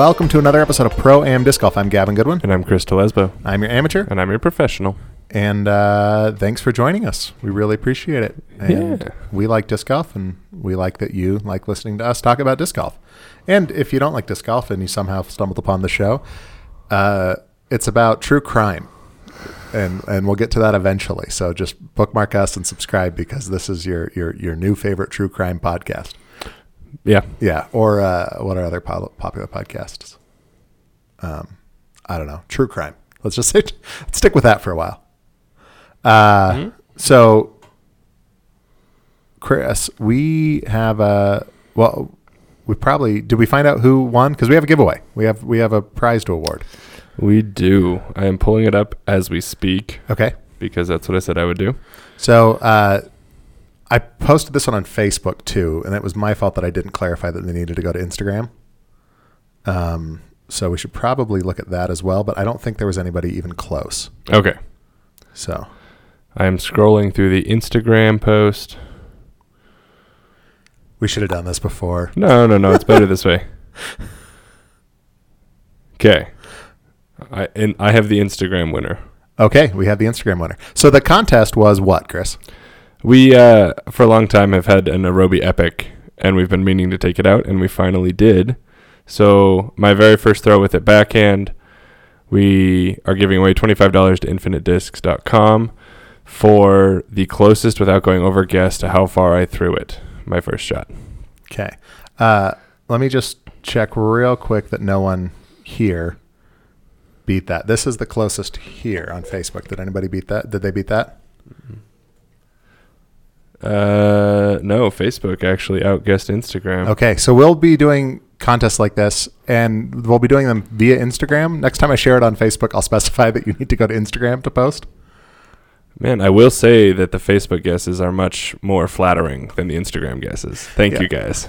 welcome to another episode of Pro Am Disc Golf. I'm Gavin Goodwin. And I'm Chris Telesbo. I'm your amateur, And I'm your professional. and uh, thanks for joining us. We really appreciate it. And Yeah. we like disc golf, and we like that you like listening to us talk about disc golf. And if you don't like disc golf and you somehow stumbled upon the show, uh, it's about true crime. And, and we'll get to that eventually. So just bookmark us and subscribe because this is your, your, your new favorite true crime podcast. Yeah. Yeah, or uh, what are other pop- popular podcasts? Um, I don't know. True crime. Let's just say, let's stick with that for a while. Uh, So, Chris, we have a well. We probably did. We find out who won because we have a giveaway. We have we have a prize to award. We do. I am pulling it up as we speak Okay. because that's what I said I would do. So uh, I posted this one on Facebook too, and it was my fault that I didn't clarify that they needed to go to Instagram. Um, so we should probably look at that as well, but I don't think there was anybody even close. Okay. So I am scrolling through the Instagram post. we should have done this before. No, no, no. It's better this way. Okay. I and I have the Instagram winner. Okay, we have the Instagram winner. So the contest was what, Chris? We uh, for a long time have had an Aerobie Epic, and we've been meaning to take it out, and we finally did. So my very first throw with it backhand, we are giving away twenty five dollars to InfiniteDiscs.com for the closest without going over guess to how far I threw it. My first shot. Okay. Uh, let me just check real quick that no one here beat that. This is the closest here on Facebook. Did anybody beat that? Did they beat that? Uh, no, Facebook actually outguessed Instagram. Okay, so we'll be doing contests like this, and we'll be doing them via Instagram. Next time I share it on Facebook, I'll specify that you need to go to Instagram to post. Man, I will say that the Facebook guesses are much more flattering than the Instagram guesses. Thank Yeah. you guys.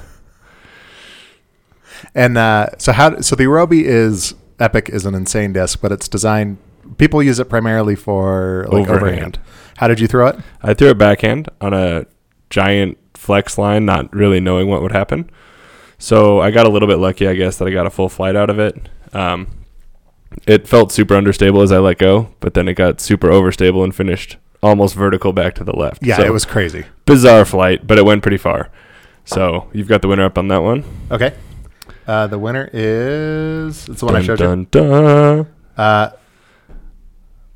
And uh, so how? So the Aerobie is Epic is an insane disc, but it's designed. People use it primarily for like overhand. Overhand. How did you throw it? I threw it backhand on a giant flex line, not really knowing what would happen. So I got a little bit lucky, I guess, that I got a full flight out of it. Um, it felt super understable as I let go, but then it got super overstable and finished almost vertical back to the left. Yeah, So, it was crazy. bizarre flight, but it went pretty far. So you've got the winner up on that one. Okay. Uh, the winner is it's the one I Dun, showed you. dun, dun. Uh,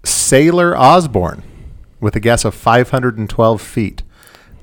Sailor Osborne with a guess of 512 feet.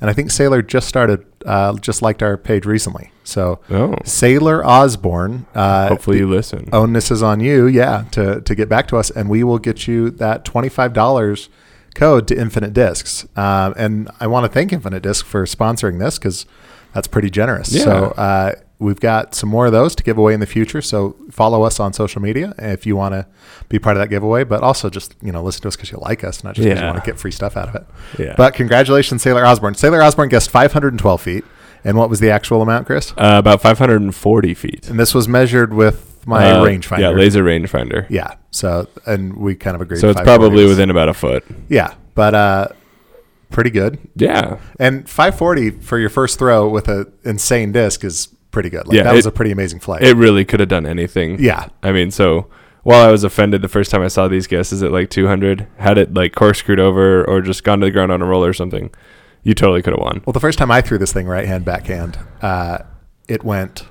And I think Sailor just started, uh, just liked our page recently. So Oh, Sailor Osborne, uh, hopefully you listen. onus is on you, yeah, to, to get back to us, and we will get you that $25 code to Infinite Discs. Um, and I want to thank Infinite Disc for sponsoring this because that's pretty generous. Yeah. So uh, we've got some more of those to give away in the future. So follow us on social media if you want to be part of that giveaway, but also just you know listen to us because you like us, not just because you want to get free stuff out of it. Yeah. But congratulations, Sailor Osborne. Sailor Osborne guessed 512 feet. And what was the actual amount, Chris? Uh, about 540 feet. And this was measured with my Uh, rangefinder. Yeah, laser rangefinder. Yeah. So, and we kind of agreed. So it's probably within about a foot. Yeah, but uh, pretty good. Yeah. And 540 for your first throw with an insane disc is pretty good. Like Yeah, that was a pretty amazing flight. It really could have done anything. yeah. I mean, so while I was offended the first time I saw these guesses at like 200, had it like corkscrewed over or just gone to the ground on a roll or something, you totally could have won. Well, the first time I threw this thing right hand backhand, uh, it went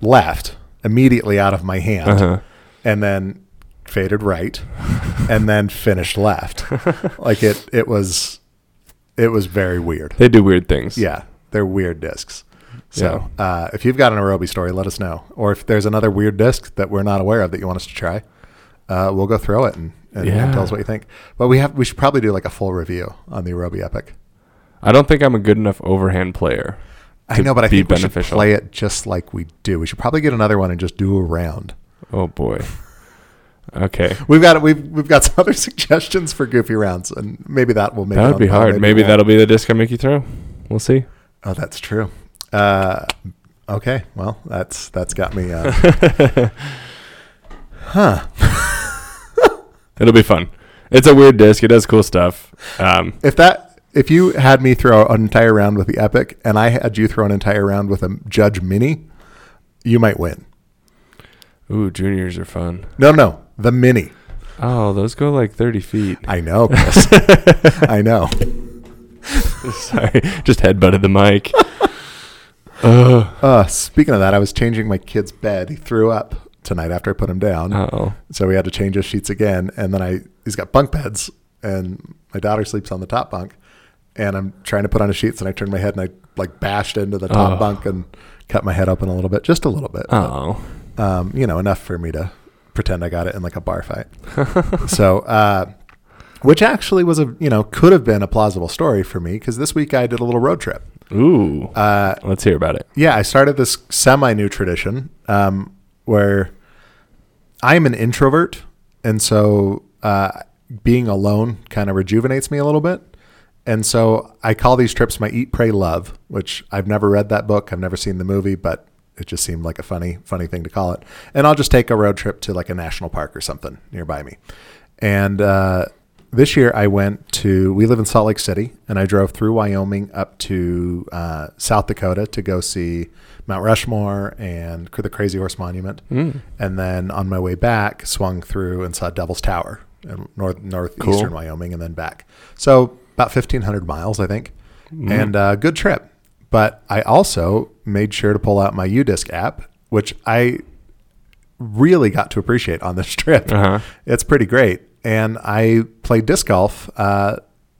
left immediately out of my hand, Uh-huh. and then faded right, and then finished left. like it, it was, it was very weird. They do weird things. Yeah, they're weird discs. So uh, if you've got an Aerobie story, let us know. Or if there's another weird disc that we're not aware of that you want us to try, uh, we'll go throw it and, and, and Yeah. tell us what you think. But we have we should probably do like a full review on the Aerobie Epic. I don't think I'm a good enough overhand player. I know, but I think we should beneficial. play it just like we do. We should probably get another one and just do a round. Oh boy. Okay. We've got we've we've got some other suggestions for goofy rounds, and maybe that will make that would be hard. maybe Maybe that'll be the disc I make you throw. We'll see. Oh, that's true. Uh, okay, well, that's that's got me. Uh, huh. It'll be fun. It's a weird disc. It does cool stuff. Um, If that if you had me throw an entire round with the Epic, and I had you throw an entire round with a Judge Mini, you might win. Ooh, juniors are fun. No, no, the mini. Oh, those go like 30 feet. I know, Chris. I know. Sorry, just headbutted the mic. Uh, speaking of that, I was changing my kid's bed. He threw up tonight after I put him down. Oh. So we had to change his sheets again. And then I, he's got bunk beds, and my daughter sleeps on the top bunk. And I'm trying to put on his sheets, and I turned my head and I like bashed into the top Oh. bunk and cut my head open a little bit, just a little bit. Oh. Um, you know, enough for me to pretend I got it in like a bar fight. so, uh, which actually was a, you know, could have been a plausible story for me because this week I did a little road trip. Ooh. Uh, Let's hear about it. yeah, I started this semi new tradition um, where I'm an introvert. And so uh, being alone kind of rejuvenates me a little bit. And so I call these trips my Eat, Pray, Love, which I've never read that book. I've never seen the movie, but it just seemed like a funny, funny thing to call it. And I'll just take a road trip to like a national park or something nearby me. And uh, this year I went to, we live in Salt Lake City, and I drove through Wyoming up to uh, South Dakota to go see Mount Rushmore and the Crazy Horse Monument. Mm. And then on my way back, swung through and saw Devil's Tower in north northeastern Cool. Wyoming, and then back. So about fifteen hundred miles, I think, Mm. and uh, good trip. But I also made sure to pull out my UDisc app, which I really got to appreciate on this trip. Uh-huh. It's pretty great, and I played disc golf uh,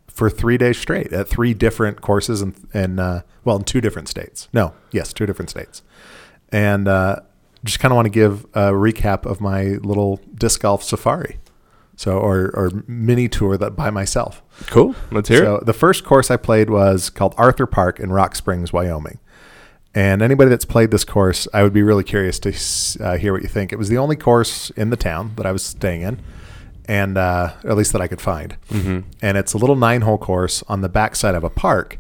for three days straight at three different courses in, in uh, well, in two different states. No, yes, two different states, and uh, just kind of want to give a recap of my little disc golf safari. So, or, or mini tour that by myself. Cool. Let's hear So it. the first course I played was called Arthur Park in Rock Springs, Wyoming. And anybody that's played this course, I would be really curious to uh, hear what you think. It was the only course in the town that I was staying in, and uh, at least that I could find. hmm And it's a little nine-hole course on the backside of a park.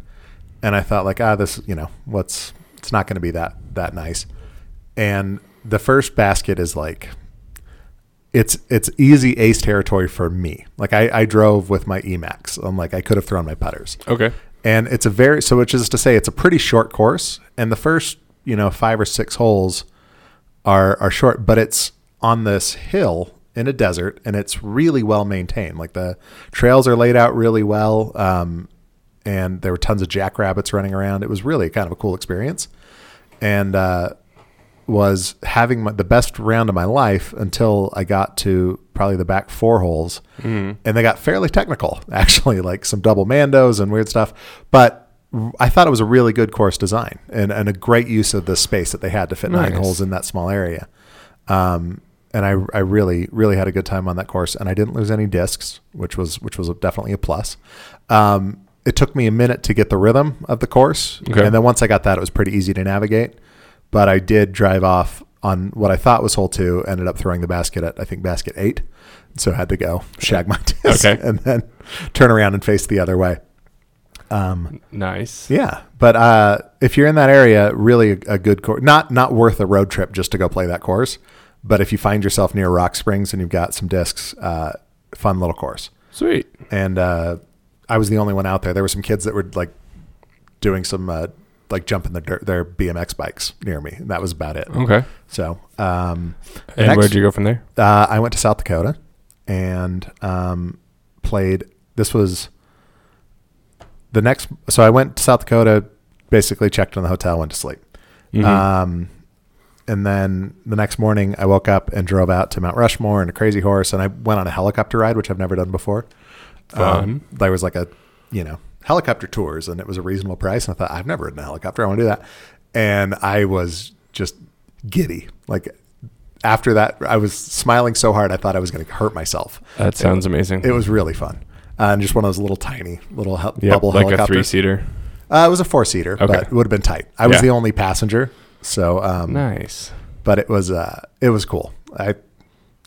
And I thought, like, ah, this, you know, what's? It's not going to be that that nice. And the first basket is like it's it's easy ace territory for me. Like I, I drove with my Emax. I'm like I could have thrown my putters. Okay. And it's a very so which is to say it's a pretty short course. And the first, you know, five or six holes are are short, but it's on this hill in a desert and it's really well maintained. Like the trails are laid out really well. Um, and there were tons of jackrabbits running around. It was really kind of a cool experience. And uh was having my, the best round of my life until I got to probably the back four holes, Mm. and they got fairly technical, actually, like some double mandos and weird stuff. But I thought it was a really good course design and, and a great use of the space that they had to fit nine Nice. holes in that small area. Um, and I, I really, really had a good time on that course, and I didn't lose any discs, which was which was definitely a plus. Um, it took me a minute to get the rhythm of the course, Okay. and then once I got that, it was pretty easy to navigate but I did drive off on what I thought was hole two, ended up throwing the basket at I think basket eight, so I had to go shag my disc Okay. and then turn around and face the other way. Um, Nice. yeah, but uh, if you're in that area, really a, a good course. Not not worth a road trip just to go play that course, but if you find yourself near Rock Springs and you've got some discs, uh, fun little course. Sweet. And uh, I was the only one out there. There were some kids that were like doing some uh, like jumping their dirt, their BMX bikes near me, and that was about it. Okay. So, um, And next- where'd you go from there? uh, I went to South Dakota and um, played. This was the next. So I went to South Dakota, basically checked in the hotel, went to sleep. Mhm. Um, and then the next morning, I woke up and drove out to Mount Rushmore and a Crazy Horse, and I went on a helicopter ride, which I've never done before. Fun. Um, there was like a, you know, helicopter tours, and it was a reasonable price. And I thought, I've never ridden a helicopter. I want to do that. And I was just giddy. Like after that, I was smiling so hard, I thought I was going to hurt myself. that sounds amazing. It was really fun. Uh, and just one of those little tiny little hel- Yep, bubble like a three seater. Uh, it was a four seater, Okay. but it would have been tight. I was Yeah. the only passenger, so um, Nice. but it was uh, it was cool. I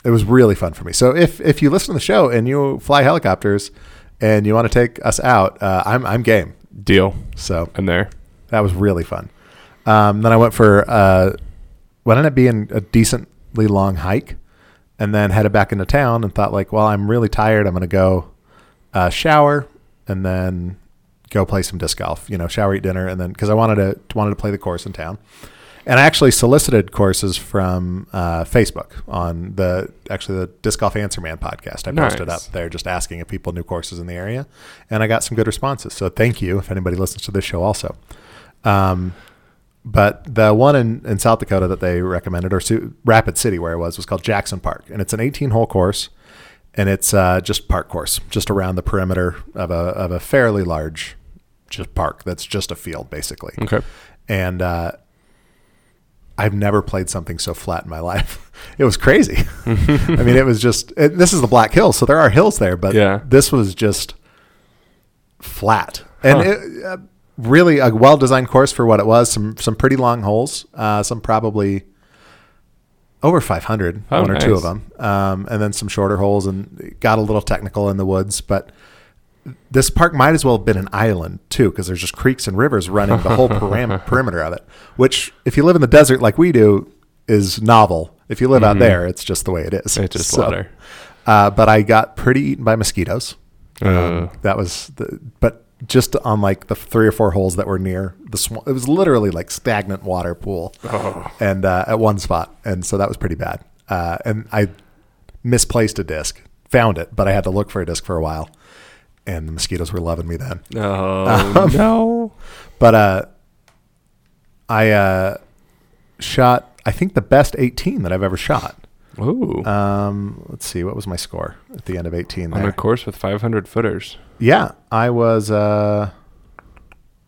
it was really fun for me. So if if you listen to the show and you fly helicopters and you want to take us out, uh, I'm I'm game. Deal. So I'm there. that was really fun. Um, then I went for uh, what ended up being a decently long hike, and then headed back into town and thought like, well, I'm really tired. I'm going to go uh, shower and then go play some disc golf. You know, shower, eat dinner, and then because I wanted to wanted to play the course in town, And I actually solicited courses from uh, Facebook on the actually the Disc Golf Answer Man podcast. I posted up there just asking if people knew courses in the area, and I got some good responses. So thank you if anybody listens to this show also. Um, but the one in, in South Dakota that they recommended, or Su- Rapid City, where I was, was called Jackson Park, and it's an 18 hole course, and it's uh, just park course, just around the perimeter of a of a fairly large, just park that's just a field basically Okay. and uh, I've never played something so flat in my life. It was crazy. I mean, it was just. It, this is the Black Hills, so there are hills there, but Yeah. this was just flat and Huh. it, uh, really a well-designed course for what it was. Some some pretty long holes, uh, some probably over 500, Oh, one or two of them, um, and then some shorter holes, and got a little technical in the woods, but this park might as well have been an island too, because there's just creeks and rivers running the whole perim- perimeter of it. Which, if you live in the desert like we do, is novel. If you live out there, it's just the way it is. It's just So, water. Uh, but I got pretty eaten by mosquitoes. Um, Uh. that was the, but just on like the three or four holes that were near the sw- it was literally like stagnant water pool, Oh. and uh, at one spot, and so that was pretty bad. Uh, and I misplaced a disc, found it, but I had to look for a disc for a while, and the mosquitoes were loving me then. Oh Um, no. But uh, I uh, shot, I think, the best 18 that I've ever shot. Ooh. Um, let's see, what was my score at the end of 18 on there? a course with 500 footers. Yeah, I was uh,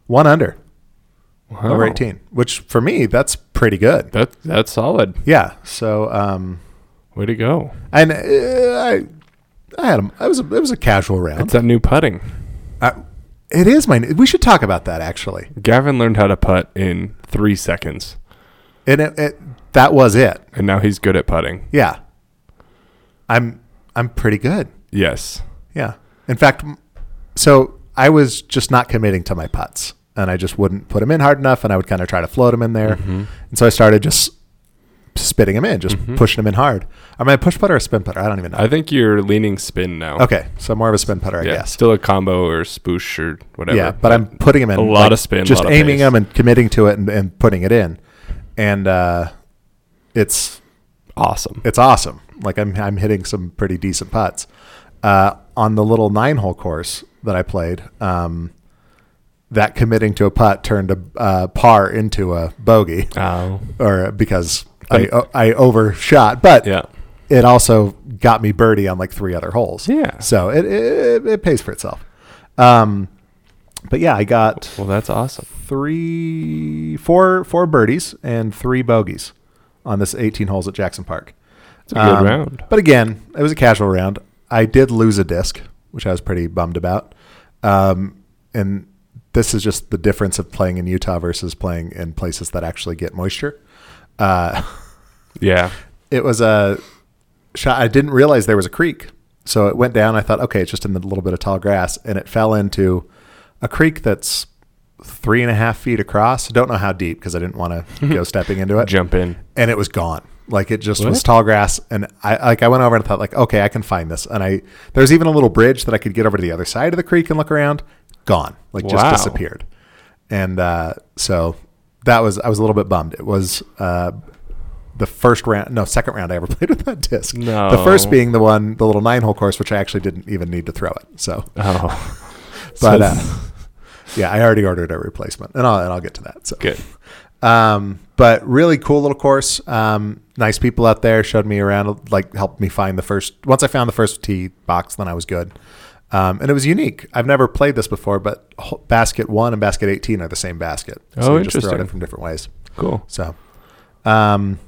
one under Wow. over 18, which for me, that's pretty good. That that's solid. Yeah. So, um, Way to go. and uh, I, I had a, it was a, it was a casual round. It's that new putting. Uh, it is my, we should talk about that actually. Gavin learned how to putt in three seconds, And it, it, that was it. and now he's good at putting. Yeah. I'm, I'm pretty good. Yes. Yeah. In fact, so I was just not committing to my putts and I just wouldn't put them in hard enough and I would kind of try to float them in there. Mm-hmm. And so I started just spitting them in, just pushing them in hard. Am I a push putter or a spin putter? I don't even know. I think you're leaning spin now. okay. So more of a spin putter, I Yeah. guess. Still a combo or spoosh or whatever. yeah. But I'm putting them in. a lot of spin, Just of aiming pace. them and committing to it and, and putting it in. And, uh, it's, awesome. it's awesome. Like I'm I'm hitting some pretty decent putts. Uh, on the little nine hole course that I played, um, that committing to a putt turned a uh, par into a bogey, Oh. or because I I overshot, but Yeah. it also got me birdie on like three other holes. Yeah. so it it, it pays for itself. Um, but yeah, I got Well, that's awesome. three, four, four birdies and three bogeys on this 18 holes at Jackson Park. It's a good Um, round. But again, it was a casual round. I did lose a disc, which I was pretty bummed about. Um, and this is just the difference of playing in Utah versus playing in places that actually get moisture. Uh, Yeah. it was a shot. I didn't realize there was a creek. So it went down. I thought, okay, it's just in a little bit of tall grass. And it fell into a creek that's three and a half feet across. Don't know how deep because I didn't want to go stepping into it Jump in. and it was gone. Like it just was tall grass, and I like I went over and thought like, okay, I can find this. And I there's even a little bridge that I could get over to the other side of the creek and look around. Gone, like just Wow. disappeared. And uh, so that was I was a little bit bummed. It was uh, the first round, no, second round I ever played with that disc. No. the first being the one, the little nine hole course, which I actually didn't even need to throw it. So, Oh. but uh, yeah, I already ordered a replacement, and I'll and I'll get to that. So good. um, but really cool little course. Um, nice people out there showed me around, like helped me find the first. Once I found the first tee box, then I was good. Um, and it was unique. I've never played this before, but basket one and basket eighteen are the same basket. Oh, you just throw it in from different ways. Cool. So, um,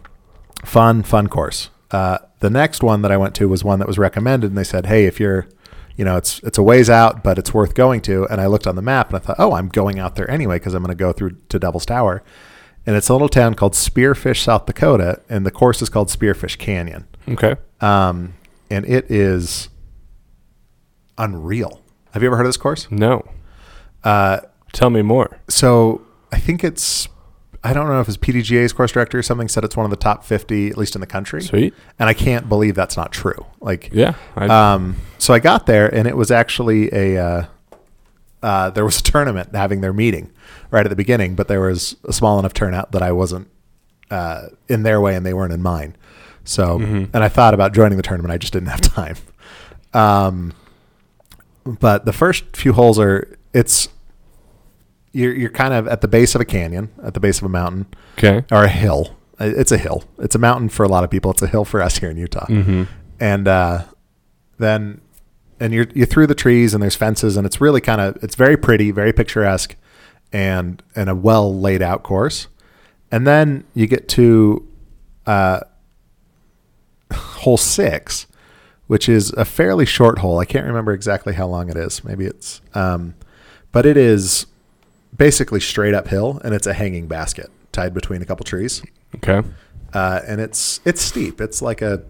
fun, fun course. Uh, the next one that I went to was one that was recommended, and they said, "Hey, if you're, you know, it's it's a ways out, but it's worth going to." And I looked on the map, and I thought, "Oh, I'm going out there anyway because I'm going to go through to Devil's Tower." And it's a little town called Spearfish, South Dakota, and the course is called Spearfish Canyon, Okay. um, and it is unreal. Have you ever heard of this course? No. Uh, Tell me more. so I think it's I don't know if it's PDGA's course director or something said it's one of the top 50 at least in the country. Sweet. And I can't believe that's not true. Like Yeah. I, um so I got there and it was actually a uh, uh, there was a tournament having their meeting right at the beginning, but there was a small enough turnout that I wasn't uh, in their way and they weren't in mine. So, Mhm. and I thought about joining the tournament, I just didn't have time. Um, but the first few holes are it's you're you're kind of at the base of a canyon, at the base of a mountain Okay. or a hill. It's a hill. It's a mountain for a lot of people. It's a hill for us here in Utah. Mm-hmm. And uh, then and you're you're through the trees and there's fences and it's really kind of it's very pretty, very picturesque, and and a well laid out course. And then you get to uh, hole six, which is a fairly short hole. I can't remember exactly how long it is. Maybe it's, um, but it is basically straight uphill and it's a hanging basket tied between a couple trees. Okay. Uh, and it's it's steep. It's like a.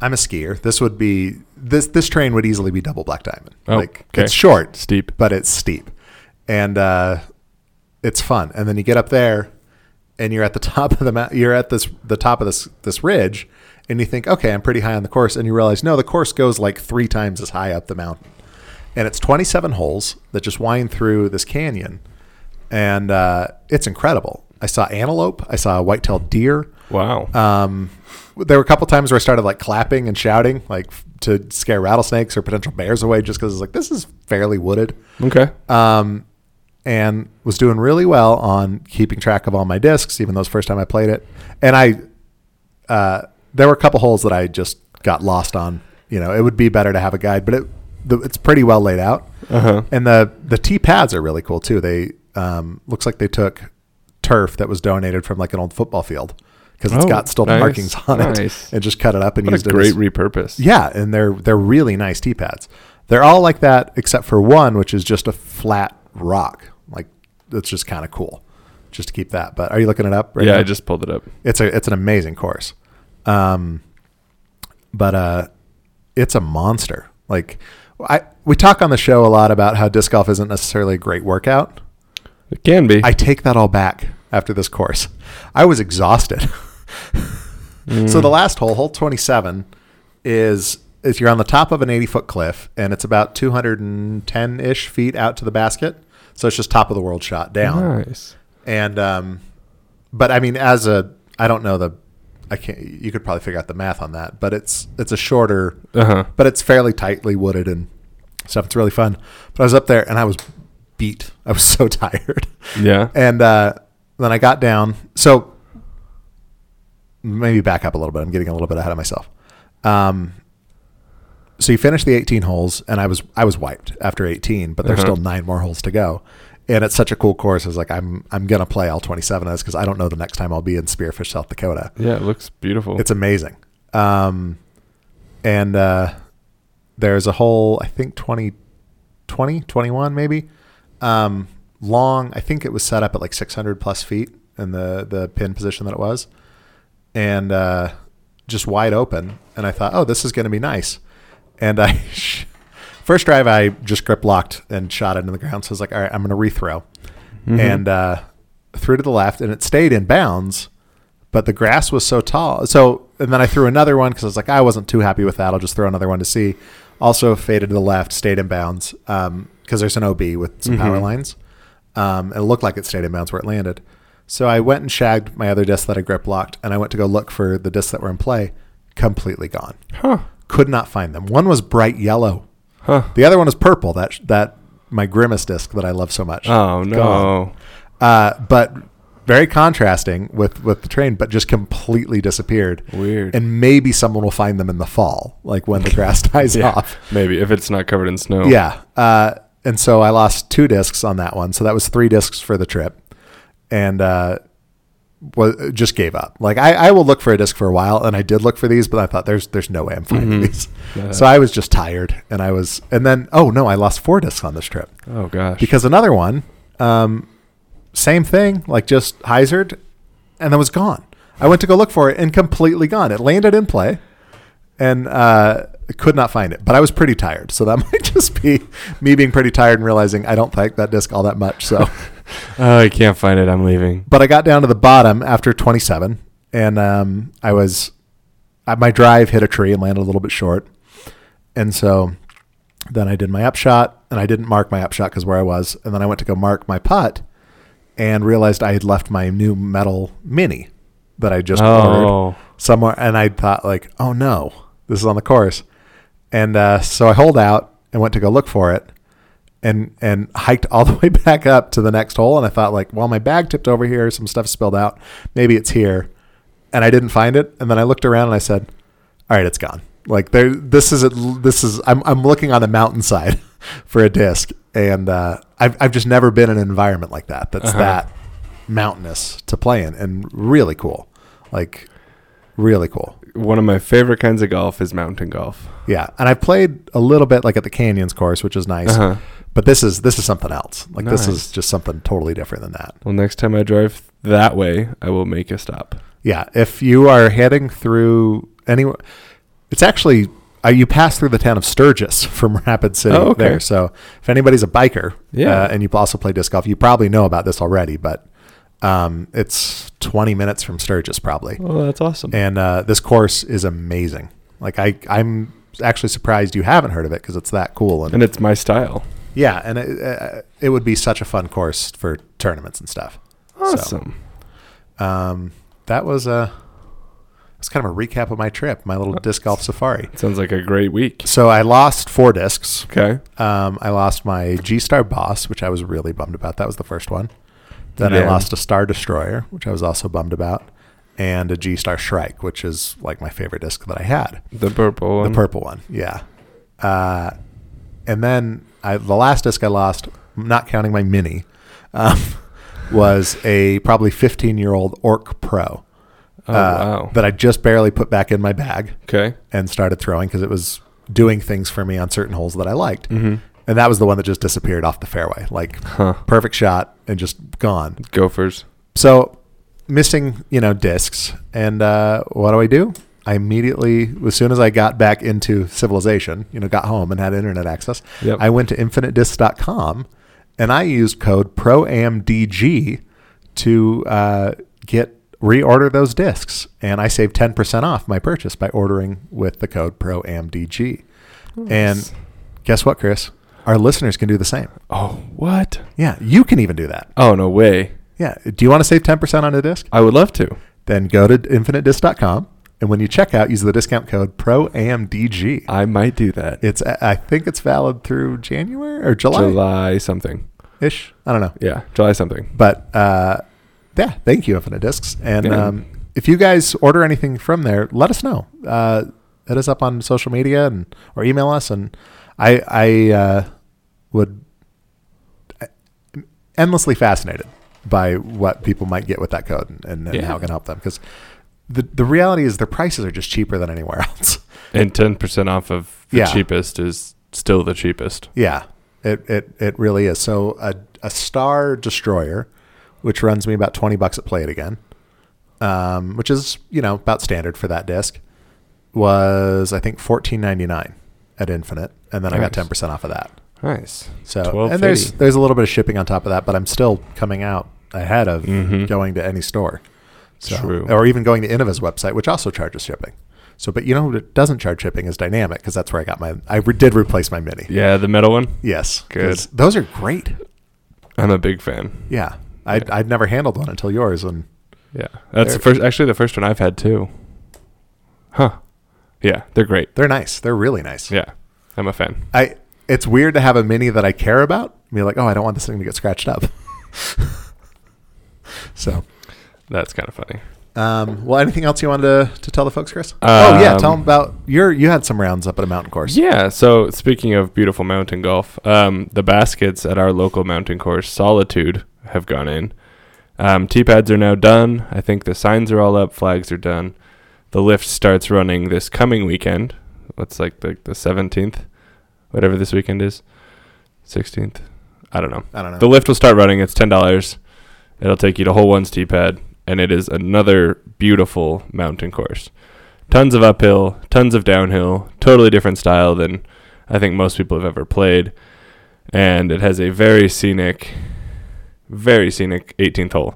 I'm a skier. This would be this this train would easily be double black diamond. Oh, like okay. it's short, Steep. but it's steep, and uh, it's fun. And then you get up there, and you're at the top of the mount. You're at this the top of this this ridge, and you think, okay, I'm pretty high on the course, and you realize no, the course goes like three times as high up the mountain, and it's 27 holes that just wind through this canyon, and uh, it's incredible. I saw antelope. I saw a white-tailed deer. Wow. Um, there were a couple times where I started like clapping and shouting, like to scare rattlesnakes or potential bears away, just because it's like this is fairly wooded. okay. Um, and was doing really well on keeping track of all my discs, even though it was the first time I played it. And I, uh, there were a couple holes that I just got lost on. You know, it would be better to have a guide, but it, the, it's pretty well laid out. Uh huh. And the the tee pads are really cool too. They um, looks like they took turf that was donated from like an old football field because it's Oh, got still the nice, markings on nice. it and just cut it up and What used a it. great repurpose. yeah, and they're they're really nice tee pads. They're all like that except for one, which is just a flat rock. Like it's just kind of cool, just to keep that. But are you looking it up? Right yeah, now? I just pulled it up. it's a it's an amazing course, um, but uh, it's a monster. Like I we talk on the show a lot about how disc golf isn't necessarily a great workout. It can be. I take that all back after this course. I was exhausted. Mm. So the last hole, hole 27, is is you're on the top of an 80 foot cliff and it's about 210 ish feet out to the basket. So it's just top of the world shot down. Nice. And um, but I mean, as a I don't know the I can't. You could probably figure out the math on that, but it's it's a shorter, Uh huh. but it's fairly tightly wooded and stuff. It's really fun. But I was up there and I was beat. I was so tired. Yeah. And uh, then I got down. So maybe back up a little bit. I'm getting a little bit ahead of myself. Um, so you finish the 18 holes, and I was I was wiped after 18, but there's Uh-huh. still nine more holes to go. And it's such a cool course. I was like, I'm I'm gonna play all 27 of this because I don't know the next time I'll be in Spearfish, South Dakota. Yeah, it looks beautiful. It's amazing. Um, and uh, there's a whole, I think 20, 20, 21 maybe, um, long. I think it was set up at like 600 plus feet in the, the pin position that it was. And uh, just wide open. And I thought, oh, this is going to be nice. And I, first drive, I just grip locked and shot it into the ground. So I was like, all right, I'm going to rethrow Mhm. and uh, threw to the left, and it stayed in bounds, but the grass was so tall. So, and then I threw another one because I was like, I wasn't too happy with that. I'll just throw another one to see. Also faded to the left, stayed in bounds because there's an OB with some power Mhm. lines. Um, it looked like it stayed in bounds where it landed. So I went and shagged my other disc that I grip locked, and I went to go look for the discs that were in play. Completely gone. huh. Could not find them. One was bright yellow. Huh. The other one is purple. That that my grimace disc that I love so much. Oh no. Uh, but very contrasting with with the train, but just completely disappeared. Weird. And maybe someone will find them in the fall, like when the grass dies yeah. off. Maybe if it's not covered in snow. Yeah. Uh, and so I lost two discs on that one. So that was three discs for the trip, and uh, was just gave up. Like I, I will look for a disc for a while, and I did look for these, but I thought there's there's no way I'm finding Mhm. these. Uh, So I was just tired, and I was, and then oh no, I lost four discs on this trip oh gosh. because another one, um, same thing, like just hyzered, and then was gone. I went to go look for it and completely gone. It landed in play, and uh, could not find it. But I was pretty tired, so that might just be me being pretty tired and realizing I don't like that disc all that much. So, oh, I can't find it. I'm leaving. but I got down to the bottom after 27, and um, I was my drive hit a tree and landed a little bit short, and so then I did my upshot, and I didn't mark my upshot because where I was, and then I went to go mark my putt, and realized I had left my new metal mini that I just ordered Oh, somewhere, and I thought like, oh no, this is on the course, and uh, so I hold out and went to go look for it, and and hiked all the way back up to the next hole, and I thought like, well, my bag tipped over here, some stuff spilled out, maybe it's here, and I didn't find it, and then I looked around and I said, all right, it's gone. Like there, this is this is I'm I'm looking on the mountainside for a disc, and uh, I've I've just never been in an environment like that. That's Uh-huh. that mountainous to play in, and really cool, like really cool. One of my favorite kinds of golf is mountain golf. Yeah, and I've played a little bit like at the Canyons course, which is nice. Uh-huh. But this is this is something else. Like this is just something totally different than that. Well, next time I drive that way, I will make a stop. Yeah, if you are heading through any, it's actually uh, you pass through the town of Sturgis from Rapid City Oh, okay. there. So if anybody's a biker, Yeah. uh, and you also play disc golf, you probably know about this already. But um, it's 20 minutes from Sturgis probably, Oh, that's awesome. and uh, this course is amazing. Like I, I'm actually surprised you haven't heard of it because it's that cool and And it's my style. yeah, and it, uh, it would be such a fun course for tournaments and stuff. Awesome. Um, that was a it's kind of a recap of my trip, my little disc golf safari. Sounds like a great week. So I lost four discs. Okay. Um, I lost my G Star Boss, which I was really bummed about. That was the first one. Then I lost a Star Destroyer, which I was also bummed about, and a G Star Shrike, which is like my favorite disc that I had. The purple one. The purple one, yeah. Uh, and then I, the last disc I lost, not counting my mini, um, was a probably 15 year old Orc Pro Oh, uh, wow. that I just barely put back in my bag Okay. and started throwing because it was doing things for me on certain holes that I liked. Mm-hmm. And that was the one that just disappeared off the fairway, like Huh. perfect shot and just gone. Gophers. So missing, you know, discs. And uh, what do I do? I immediately, as soon as I got back into civilization, you know, got home and had internet access, Yep. I went to infinitedisc.com and I used code PROAMDG to uh, get reorder those discs. And I saved 10% off my purchase by ordering with the code PROAMDG. Nice. And guess what, Chris? Our listeners can do the same. Oh, what? Yeah, you can even do that. Oh, no way. Yeah. Do you want to save 10% on a disc? I would love to. then go to infinitedisc.com and when you check out use the discount code PROAMDG. I might do that. It's I think it's valid through January or July July something. ish. I don't know. Yeah, July something. But uh, yeah, thank you Infinite Discs. And Yeah. um, if you guys order anything from there, let us know. Uh, hit us up on social media and or email us and I I uh, would endlessly fascinated by what people might get with that code and, and, and Yeah. how it can help them because the the reality is their prices are just cheaper than anywhere else. And 10% off of the Yeah. cheapest is still the cheapest. yeah, it it it really is. So a a Star Destroyer, which runs me about twenty bucks at Play It Again, um, which is you know about standard for that disc, was I think fourteen ninety nine at Infinite, and then I got ten percent off of that. Nice. So and there's there's a little bit of shipping on top of that, but I'm still coming out ahead of Mhm. going to any store. So, True. Or even going to Innova's website, which also charges shipping. So, but you know what doesn't charge shipping is Dynamic because that's where I got my. I re- did replace my Mini. Yeah, the metal one. Yes, Good. Those are great. I'm a big fan. Yeah, I'd, Yeah. I'd never handled one until yours, and Yeah, that's the first. Actually, the first one I've had too. Huh? Yeah, they're great. they're nice. They're really nice. Yeah, I'm a fan. I. It's weird to have a Mini that I care about. Be like, oh, I don't want this thing to get scratched up. so, That's kind of funny. um, well, anything else you wanted to, to tell the folks, Chris? oh yeah, tell Um, them about your. You had some rounds up at a mountain course. Yeah. So speaking of beautiful mountain golf, um, the baskets at our local mountain course, Solitude, have gone in. Um, tee pads are now done. I think the signs are all up. Flags are done. The lift starts running this coming weekend. What's like the the seventeenth, whatever this weekend is, sixteenth. I don't know. I don't know. The lift will start running. It's ten dollars. It'll take you to hole one's tee pad, and it is another beautiful mountain course. Tons of uphill, tons of downhill. Totally different style than I think most people have ever played, and it has a very scenic, very scenic 18th hole.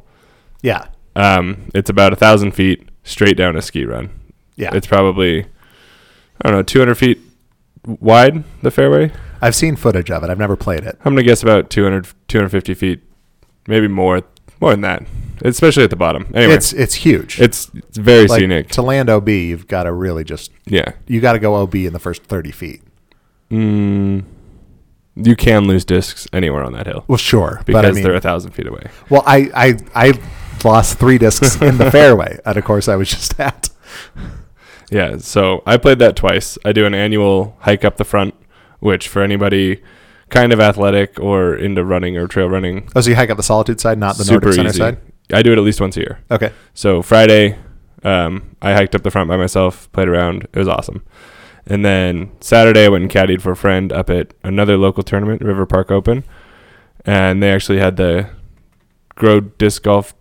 yeah, Um, it's about a thousand feet straight down a ski run. yeah. It's probably I don't know 200 feet wide the fairway. I've seen footage of it. I've never played it. I'm gonna guess about 200, 250 feet, maybe more, More than that, especially at the bottom. Anyway, It's it's huge. it's it's very like scenic. to land OB. You've got to really just yeah. you got to go OB in the first thirty feet. Mm, you can lose discs anywhere on that hill Well, sure, because but I mean, they're a thousand feet away. well, I I I lost three discs in the fairway at a course I was just at. Yeah, so I played that twice. I do an annual hike up the front, which for anybody kind of athletic or into running or trail running. Oh, so you hike up the Solitude side, not the Nordic Center easy. side? I do it at least once a year. Okay. So Friday, um, I hiked up the front by myself, played around. It was awesome. And then Saturday, I went and caddied for a friend up at another local tournament, River Park Open. And they actually had the Grow Disc Golf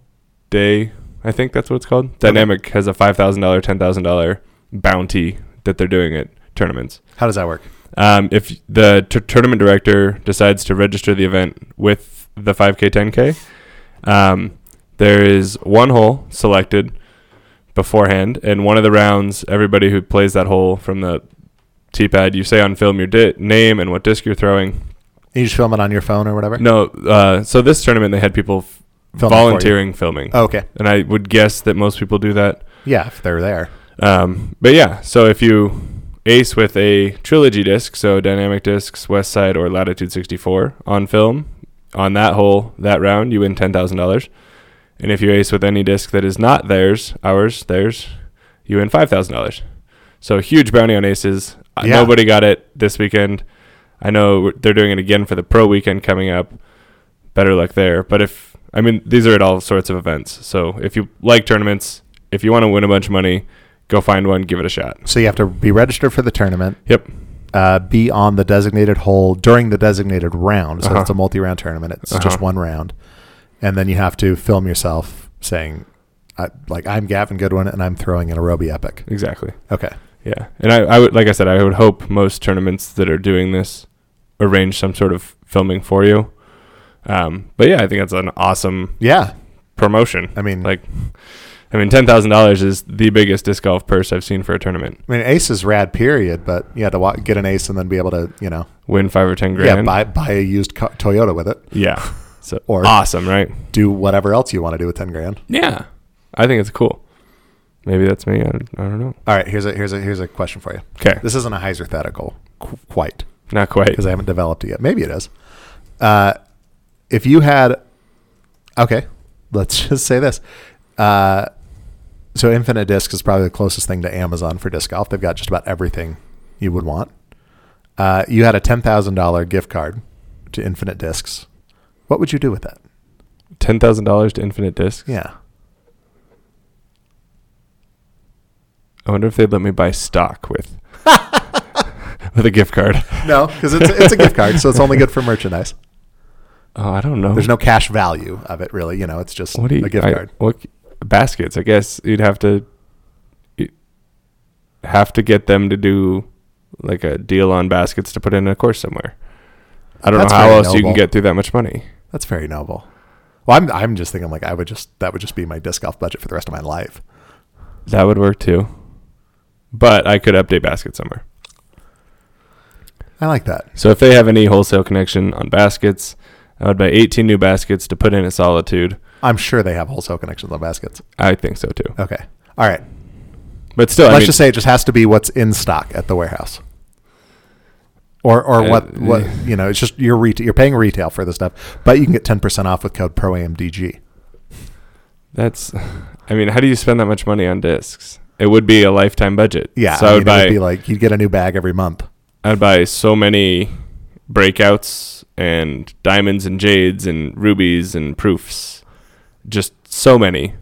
Day, I think that's what it's called. Dynamic has a $5,000, $10,000 bounty that they're doing at tournaments. how does that work? Um, if the t- tournament director decides to register the event with the 5K, 10K, um, there is one hole selected beforehand, and one of the rounds, everybody who plays that hole from the tee pad, you say on film your di- name and what disc you're throwing. You just film it on your phone or whatever. No, uh, so this tournament they had people f- Filming volunteering filming, Oh, okay, and I would guess that most people do that. yeah, if they're there. Um, but yeah, so if you ace with a trilogy disc, so dynamic discs, West Side or Latitude 64 on film, on that hole, that round, you win $10,000. And if you ace with any disc that is not theirs, ours, theirs, you win $5,000. So huge bounty on aces. Uh, Yeah. Nobody got it this weekend. I know they're doing it again for the pro weekend coming up. Better luck there. But if, I mean, these are at all sorts of events. So if you like tournaments, if you want to win a bunch of money, go find one, give it a shot. So you have to be registered for the tournament. Yep. uh, be on the designated hole during the designated round. So Uh-huh. it's a multi-round tournament. It's Uh-huh. just one round, and then you have to film yourself saying, I, "Like I'm Gavin Goodwin, and I'm throwing an Aerobie Epic." Exactly. Okay, Yeah. And I, I would, like I said, I would hope most tournaments that are doing this arrange some sort of filming for you. Um, but yeah, I think that's an awesome yeah. promotion. I mean, Like, I mean, ten thousand dollars is the biggest disc golf purse I've seen for a tournament. I mean, ace is rad. Period. But you had to wa- get an ace and then be able to, you know, Win five or ten grand. yeah, buy buy a used co- Toyota with it. Yeah. So Or- awesome, right? Do whatever else you want to do with ten grand. Yeah. I think it's cool. Maybe that's me. I, I don't know. All right, here's a here's a here's a question for you. Okay. This isn't a hypothetical, qu- quite. Not quite. because I haven't developed it yet. Maybe it is. Uh, if you had, okay, let's just say this. Uh, so Infinite Disc is probably the closest thing to Amazon for disc golf. They've got just about everything you would want. Uh, you had a ten thousand dollar gift card to Infinite Discs. What would you do with that? Ten thousand dollars to Infinite Discs. Yeah, I wonder if they'd let me buy stock with with a gift card. no, because it's it's a gift card, so it's only good for merchandise. Oh, I don't know. There's no cash value of it, really. You know, it's just what do you a gift I- card. What baskets? I guess you'd have to you'd have to get them to do like a deal on baskets to put in a course somewhere. I don't That's know how else you can get through that much money. That's very noble. Well, I'm I'm just thinking like I would just that would just be my disc golf budget for the rest of my life. That would work too. But I could update baskets somewhere. I like that. So if they have any wholesale connection on baskets, I would buy 18 new baskets to put in at Solitude. I'm sure they have wholesale connections on baskets. I think so too. Okay. All right. But still, Let's mean, just say it just has to be what's in stock at the warehouse. Or or Uh, what what you know, it's just your retail you're paying retail for the stuff, but you can get 10% off with code PROAMDG. that's. I mean, how do you spend that much money on discs? It would be a lifetime budget. Yeah, So I, I, would mean, it buy. would be like you'd get a new bag every month. I'd buy so many breakouts and diamonds and jades and rubies and proofs, just so many,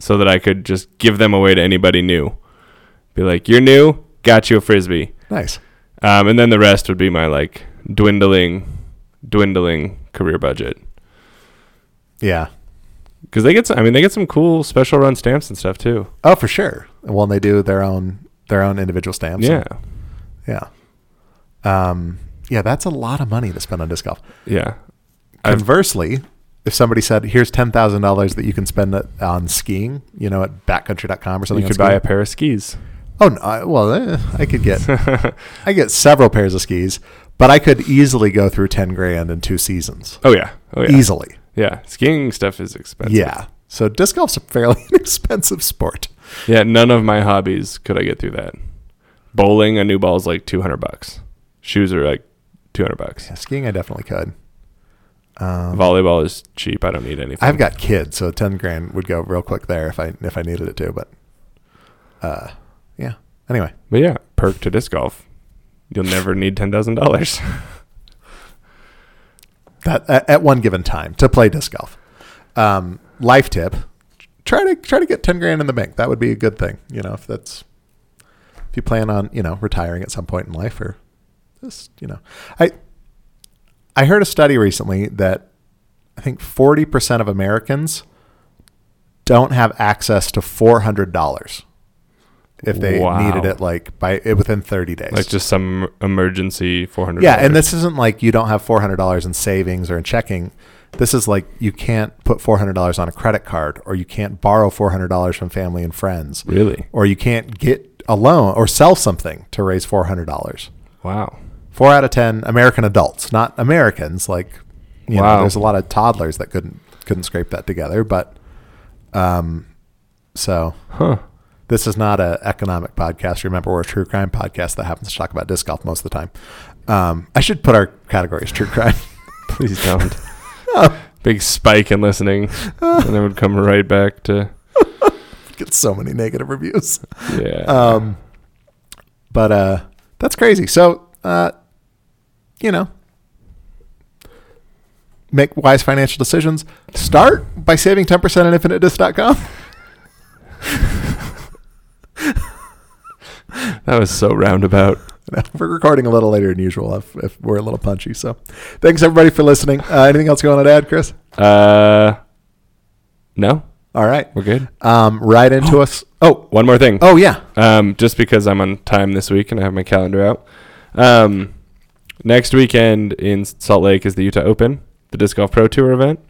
so that I could just give them away to anybody new. Be like, "You're new, got you a frisbee," Nice. um, and then the rest would be my like dwindling, dwindling career budget. Yeah. Because they get, some, I mean, they get some cool special run stamps and stuff too. Oh, for sure. Well, they do their own their own individual stamps. Yeah, Yeah. Um yeah, that's a lot of money to spend on disc golf. yeah. I've- Conversely, if somebody said, "Here's ten thousand dollars that you can spend on skiing," you know, at backcountry.com or something, You could buy a pair of skis. Oh, no, I, well, eh, I could get I get several pairs of skis, but I could easily go through ten grand in two seasons, Oh yeah, oh yeah. easily. Yeah, skiing stuff is expensive. Yeah. So disc golf's a fairly inexpensive sport. Yeah, none of my hobbies could I get through that. Bowling, a new ball is like 200 bucks. Shoes are like 200 bucks. Yeah, skiing I definitely could. Um, Volleyball is cheap. I don't need anything. I've got kids, so ten grand would go real quick there if I if I needed it to. But uh, yeah. Anyway, But yeah, perk to disc golf. You'll never need $10,000. that at, at one given time to play disc golf. Um, life tip: try to try to get ten grand in the bank. That would be a good thing. You know, if that's if you plan on you know retiring at some point in life or just you know, I I heard a study recently that I think forty percent of Americans don't have access to four hundred dollars if they Wow. needed it like by within thirty days. like just some emergency 400 Yeah, and this isn't like you don't have four hundred dollars in savings or in checking. This is like you can't put four hundred dollars on a credit card, or you can't borrow four hundred dollars from family and friends, Really? or you can't get a loan or sell something to raise four hundred dollars. Wow. Four out of ten American adults, not Americans. Like, you know, there's a lot of toddlers that couldn't couldn't scrape that together. But, um, so Huh. this is not an economic podcast. Remember, we're a true crime podcast that happens to talk about disc golf most of the time. Um, I should put our categories true crime. Please don't. Big spike in listening. and then would come right back to, Get so many negative reviews. yeah. Um, but uh, that's crazy. So, uh, you know, make wise financial decisions. Start by saving 10% at infinitedisc.com. that was so roundabout. We're recording a little later than usual if, if we're a little punchy. So, thanks everybody for listening. Uh, anything else you want to add, Chris? Uh, no, All right. we're good. Um, right into us. Oh, One more thing. oh yeah. Um, just because I'm on time this week and I have my calendar out. Um, next weekend in Salt Lake is the Utah Open, the disc golf pro tour event.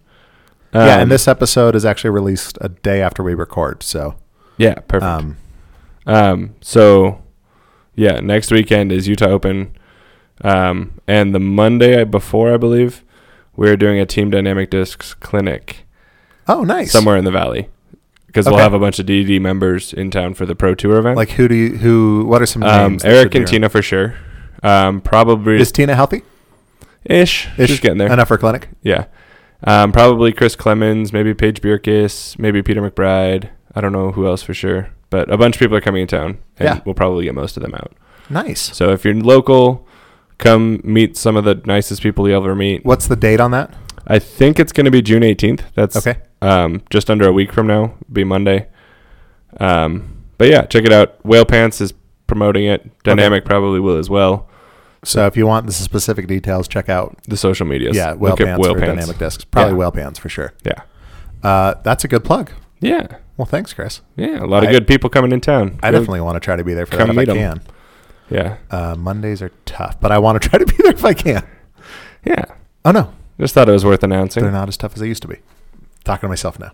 yeah, Um, and this episode is actually released a day after we record. So, yeah, perfect. um, Um, so yeah, next weekend is Utah Open. Um, and the Monday before, I believe, we're doing a Team Dynamic Discs clinic oh, nice. somewhere in the valley because we'll have a bunch of DD members in town for the Pro Tour event. Like who do you who? What are some um, Eric and? Tina for sure. Um, probably Is Tina healthy? ish. Is She's getting there. Enough for clinic. Yeah. Um, probably Chris Clemons, maybe Paige Bjerkaas, maybe Peter McBride. I don't know who else for sure, but a bunch of people are coming in town, and Yeah. we'll probably get most of them out. Nice. So if you're local, come meet some of the nicest people you'll ever meet. What's the date on that? I think it's going to be June 18th. That's Okay. um, just under a week from now. Be Monday. Um, but yeah, check it out. Whale Pants is promoting it. Dynamic probably will as well. So if you want the specific details, check out The social medias. yeah whale pants Whale for Pants. dynamic discs. Probably Yeah. whale pants for sure. Yeah. Uh, that's a good plug. Yeah. Well, thanks, Chris. Yeah. A lot of I- good people coming in town. I Go- definitely want to try to be there for come that if I meet 'em. can. Yeah. Uh, Mondays are tough, but I want to try to be there if I can. Yeah. Oh no, Just thought it was worth announcing. they're not as tough as they used to be. Talking to myself now.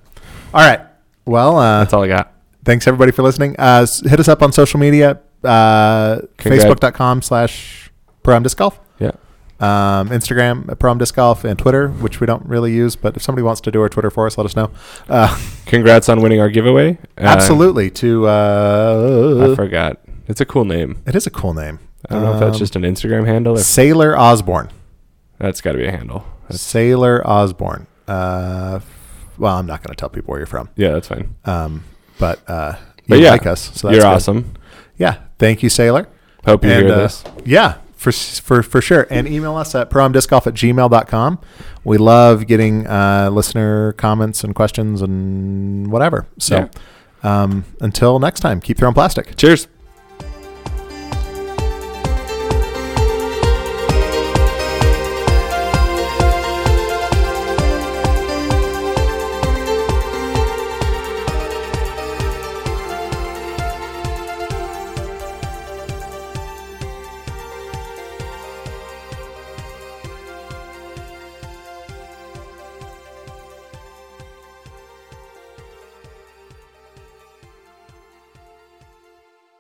All right. Well, uh, That's all I got. thanks everybody for listening. Uh, s- hit us up on social media. Uh, Congrat- Facebook.com slash Pro Am Disc Golf. Yeah. um, Instagram at Pro Am Disc Golf and Twitter, which we don't really use, but if somebody wants to do our Twitter for us, let us know. Uh, Congrats on winning our giveaway. Uh, absolutely. To uh, I forgot. It's a cool name. it is a cool name. I don't know if that's Um, just an Instagram handle or Sailor Osborne. that's got to be a handle. That's, Sailor Osborne. Uh, f- well, I'm not going to tell people where you're from, yeah, that's fine. um, but uh, you But yeah, like us, so that's You're good. awesome. Yeah, thank you, Sailor. Hope you hear uh, this. Yeah, for for for sure. And email us at proamdiscgolf at gmail.com. We love getting uh, listener comments and questions and whatever. So um, until next time, keep throwing plastic. Cheers.